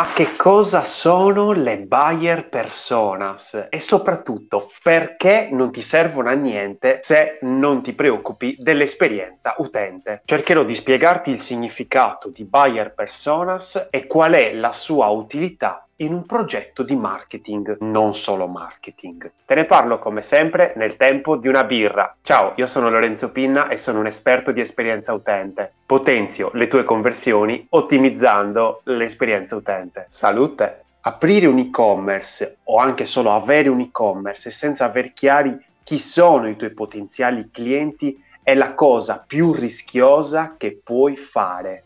Ma che cosa sono le buyer personas? E soprattutto perché non ti servono a niente se non ti preoccupi dell'esperienza utente? Cercherò di spiegarti il significato di buyer personas e qual è la sua utilità in un progetto di marketing, non solo marketing. Te ne parlo come sempre nel tempo di una birra. Ciao, io sono Lorenzo Pinna e sono un esperto di esperienza utente. Potenzio le tue conversioni ottimizzando l'esperienza utente. Salute! Aprire un e-commerce o anche solo avere un e-commerce senza aver chiari chi sono i tuoi potenziali clienti è la cosa più rischiosa che puoi fare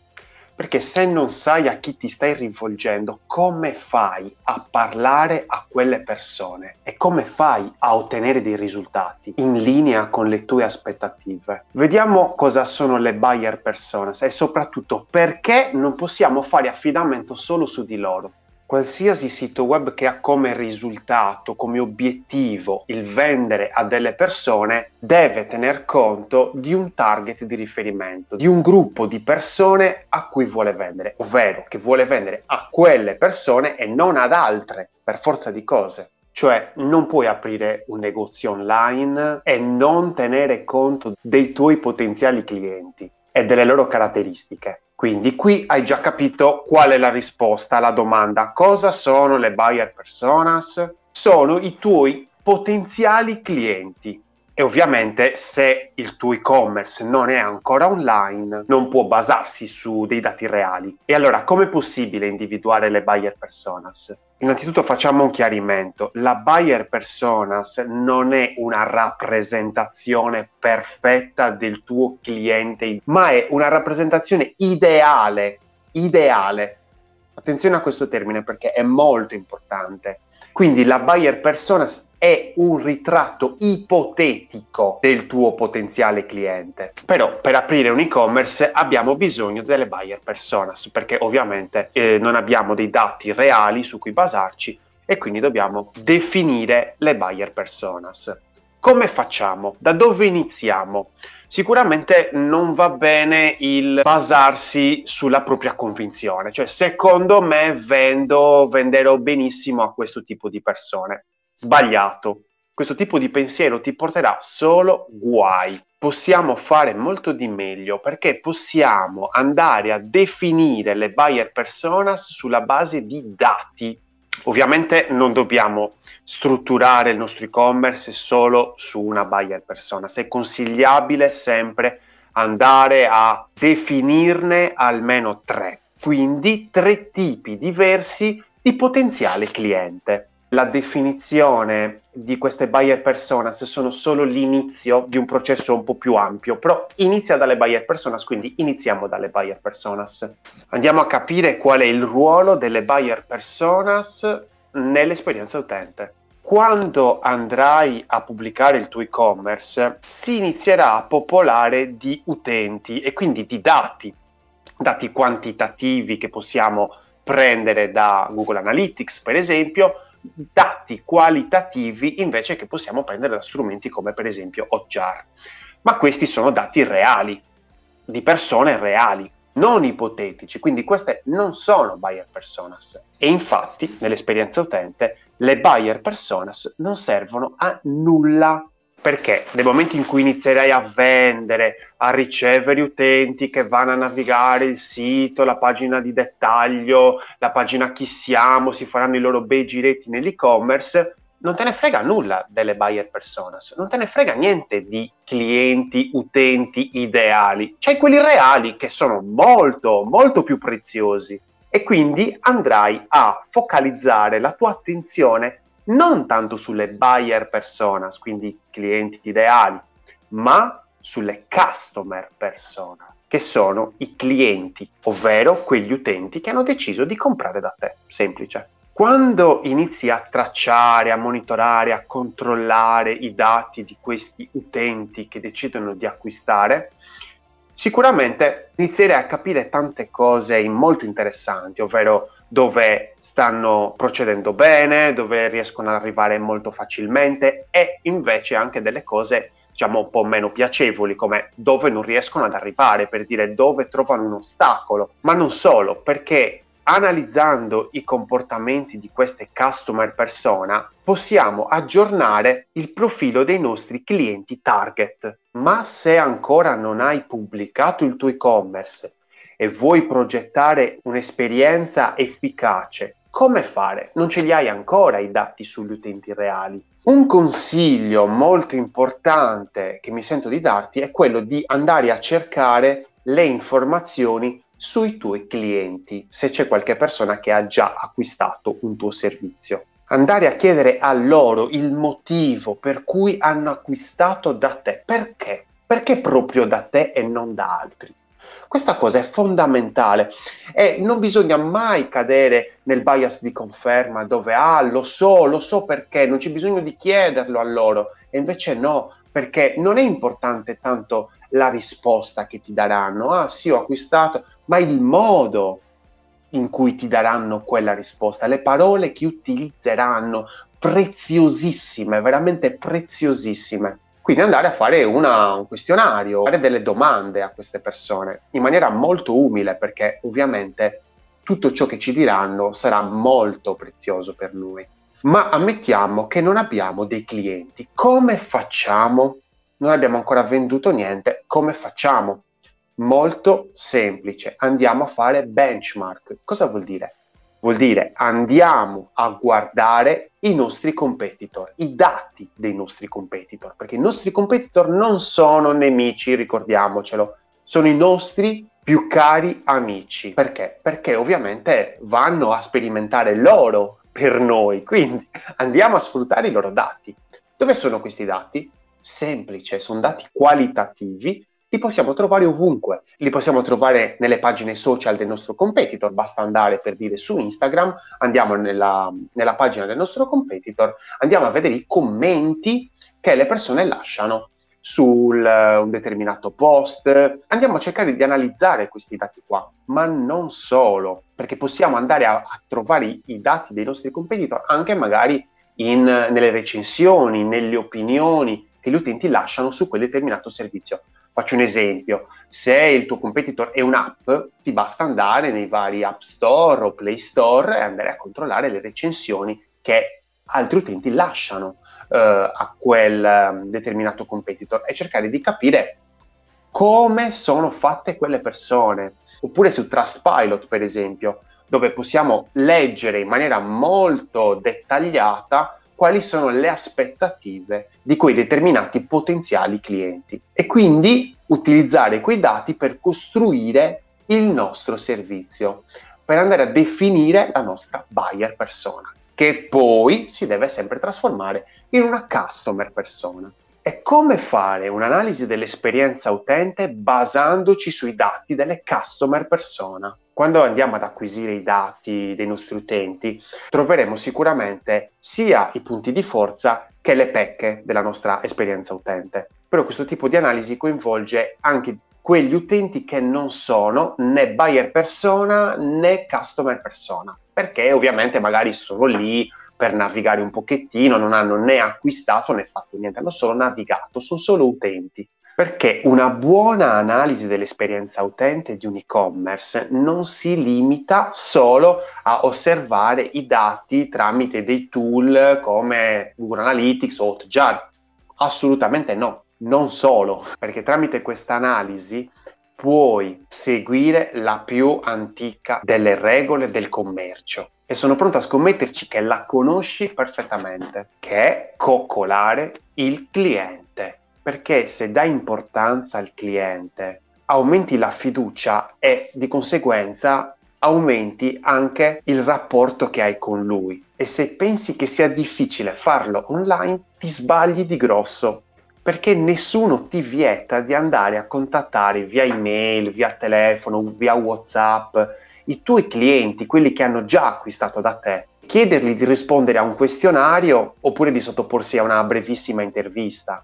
perché se non sai a chi ti stai rivolgendo, come fai a parlare a quelle persone e come fai a ottenere dei risultati in linea con le tue aspettative? Vediamo cosa sono le buyer personas e soprattutto perché non possiamo fare affidamento solo su di loro qualsiasi sito web che ha come risultato, come obiettivo il vendere a delle persone, deve tener conto di un target di riferimento, di un gruppo di persone a cui vuole vendere, ovvero che vuole vendere a quelle persone e non ad altre, per forza di cose. Cioè non puoi aprire un negozio online e non tenere conto dei tuoi potenziali clienti e delle loro caratteristiche. Quindi qui hai già capito qual è la risposta alla domanda cosa sono le buyer personas? Sono i tuoi potenziali clienti. E ovviamente se il tuo e-commerce non è ancora online, non può basarsi su dei dati reali. E allora come è possibile individuare le buyer personas? Innanzitutto facciamo un chiarimento. La buyer personas non è una rappresentazione perfetta del tuo cliente, ma è una rappresentazione ideale, ideale. Attenzione a questo termine perché è molto importante. Quindi la buyer personas è un ritratto ipotetico del tuo potenziale cliente. Però per aprire un e-commerce abbiamo bisogno delle buyer personas perché ovviamente eh, non abbiamo dei dati reali su cui basarci e quindi dobbiamo definire le buyer personas. Come facciamo? Da dove iniziamo? Sicuramente non va bene il basarsi sulla propria convinzione, cioè secondo me vendo, venderò benissimo a questo tipo di persone sbagliato. Questo tipo di pensiero ti porterà solo guai. Possiamo fare molto di meglio perché possiamo andare a definire le buyer personas sulla base di dati. Ovviamente non dobbiamo strutturare il nostro e-commerce solo su una buyer persona. È consigliabile sempre andare a definirne almeno tre, quindi tre tipi diversi di potenziale cliente la definizione di queste buyer personas sono solo l'inizio di un processo un po' più ampio, però inizia dalle buyer personas, quindi iniziamo dalle buyer personas. Andiamo a capire qual è il ruolo delle buyer personas nell'esperienza utente. Quando andrai a pubblicare il tuo e-commerce, si inizierà a popolare di utenti e quindi di dati, dati quantitativi che possiamo prendere da Google Analytics, per esempio, dati qualitativi invece che possiamo prendere da strumenti come per esempio Hotjar. Ma questi sono dati reali, di persone reali, non ipotetici, quindi queste non sono buyer personas. E infatti, nell'esperienza utente, le buyer personas non servono a nulla perché nel momento in cui inizierai a vendere, a ricevere utenti che vanno a navigare il sito, la pagina di dettaglio, la pagina chi siamo, si faranno i loro bei giretti nell'e-commerce, non te ne frega nulla delle buyer personas, non te ne frega niente di clienti, utenti ideali. C'hai quelli reali che sono molto, molto più preziosi e quindi andrai a focalizzare la tua attenzione non tanto sulle buyer personas, quindi clienti ideali, ma sulle customer persona, che sono i clienti, ovvero quegli utenti che hanno deciso di comprare da te. Semplice. Quando inizi a tracciare, a monitorare, a controllare i dati di questi utenti che decidono di acquistare, sicuramente inizierai a capire tante cose molto interessanti, ovvero dove stanno procedendo bene, dove riescono ad arrivare molto facilmente e invece anche delle cose diciamo un po' meno piacevoli come dove non riescono ad arrivare, per dire dove trovano un ostacolo, ma non solo, perché analizzando i comportamenti di queste customer persona, possiamo aggiornare il profilo dei nostri clienti target. Ma se ancora non hai pubblicato il tuo e-commerce e vuoi progettare un'esperienza efficace, come fare? Non ce li hai ancora i dati sugli utenti reali. Un consiglio molto importante che mi sento di darti è quello di andare a cercare le informazioni sui tuoi clienti, se c'è qualche persona che ha già acquistato un tuo servizio. Andare a chiedere a loro il motivo per cui hanno acquistato da te. Perché? Perché proprio da te e non da altri? Questa cosa è fondamentale e non bisogna mai cadere nel bias di conferma dove ah lo so, lo so perché, non c'è bisogno di chiederlo a loro. E invece no, perché non è importante tanto la risposta che ti daranno, ah sì ho acquistato, ma il modo in cui ti daranno quella risposta, le parole che utilizzeranno, preziosissime, veramente preziosissime. Quindi andare a fare una, un questionario, fare delle domande a queste persone in maniera molto umile, perché ovviamente tutto ciò che ci diranno sarà molto prezioso per noi. Ma ammettiamo che non abbiamo dei clienti. Come facciamo? Non abbiamo ancora venduto niente. Come facciamo? Molto semplice. Andiamo a fare benchmark. Cosa vuol dire? Vuol dire andiamo a guardare i nostri competitor, i dati dei nostri competitor, perché i nostri competitor non sono nemici, ricordiamocelo, sono i nostri più cari amici. Perché? Perché ovviamente vanno a sperimentare loro per noi, quindi andiamo a sfruttare i loro dati. Dove sono questi dati? Semplice, sono dati qualitativi li possiamo trovare ovunque. Li possiamo trovare nelle pagine social del nostro competitor, basta andare per dire su Instagram, andiamo nella, nella pagina del nostro competitor, andiamo a vedere i commenti che le persone lasciano su uh, un determinato post. Andiamo a cercare di analizzare questi dati qua, ma non solo, perché possiamo andare a, a trovare i, i, dati dei nostri competitor anche magari in, nelle recensioni, nelle opinioni che gli utenti lasciano su quel determinato servizio. Faccio un esempio, se il tuo competitor è un'app, ti basta andare nei vari App Store o Play Store e andare a controllare le recensioni che altri utenti lasciano uh, a quel um, determinato competitor e cercare di capire come sono fatte quelle persone. Oppure su Trustpilot, per esempio, dove possiamo leggere in maniera molto dettagliata quali sono le aspettative di quei determinati potenziali clienti e quindi utilizzare quei dati per costruire il nostro servizio, per andare a definire la nostra buyer persona, che poi si deve sempre trasformare in una customer persona. E come fare un'analisi dell'esperienza utente basandoci sui dati delle customer persona? quando andiamo ad acquisire i dati dei nostri utenti, troveremo sicuramente sia i punti di forza che le pecche della nostra esperienza utente. Però questo tipo di analisi coinvolge anche quegli utenti che non sono né buyer persona né customer persona, perché ovviamente magari sono lì per navigare un pochettino, non hanno né acquistato né fatto niente, hanno solo navigato, sono solo utenti. Perché una buona analisi dell'esperienza utente di un e-commerce non si limita solo a osservare i dati tramite dei tool come Google Analytics o Hotjar. Assolutamente no, non solo, perché tramite questa analisi puoi seguire la più antica delle regole del commercio e sono pronto a scommetterci che la conosci perfettamente, che è coccolare il cliente perché se dai importanza al cliente, aumenti la fiducia e di conseguenza aumenti anche il rapporto che hai con lui. E se pensi che sia difficile farlo online, ti sbagli di grosso, perché nessuno ti vieta di andare a contattare via email, via telefono, via WhatsApp i tuoi clienti, quelli che hanno già acquistato da te, chiedergli di rispondere a un questionario oppure di sottoporsi a una brevissima intervista.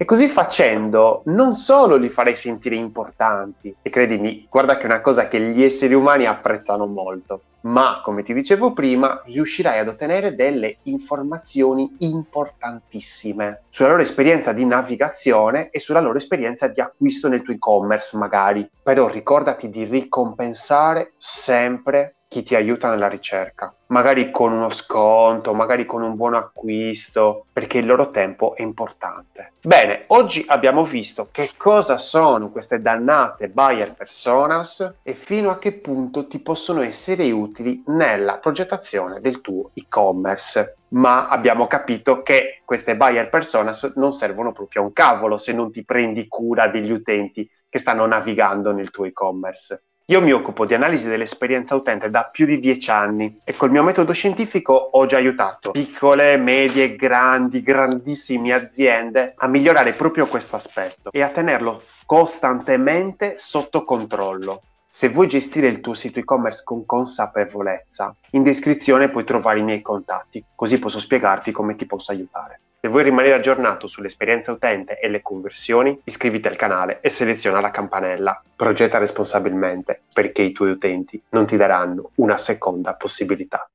E così facendo non solo li farei sentire importanti, e credimi, guarda che è una cosa che gli esseri umani apprezzano molto, ma come ti dicevo prima, riuscirai ad ottenere delle informazioni importantissime sulla loro esperienza di navigazione e sulla loro esperienza di acquisto nel tuo e-commerce magari. Però ricordati di ricompensare sempre chi ti aiuta nella ricerca, magari con uno sconto, magari con un buon acquisto, perché il loro tempo è importante. Bene, oggi abbiamo visto che cosa sono queste dannate buyer personas e fino a che punto ti possono essere utili nella progettazione del tuo e-commerce. Ma abbiamo capito che queste buyer personas non servono proprio a un cavolo se non ti prendi cura degli utenti che stanno navigando nel tuo e-commerce. Io mi occupo di analisi dell'esperienza utente da più di dieci anni e col mio metodo scientifico ho già aiutato piccole, medie, grandi, grandissime aziende a migliorare proprio questo aspetto e a tenerlo costantemente sotto controllo. Se vuoi gestire il tuo sito e-commerce con consapevolezza, in descrizione puoi trovare i miei contatti, così posso spiegarti come ti posso aiutare. Se vuoi rimanere aggiornato sull'esperienza utente e le conversioni, iscriviti al canale e seleziona la campanella. Progetta responsabilmente perché i tuoi utenti non ti daranno una seconda possibilità.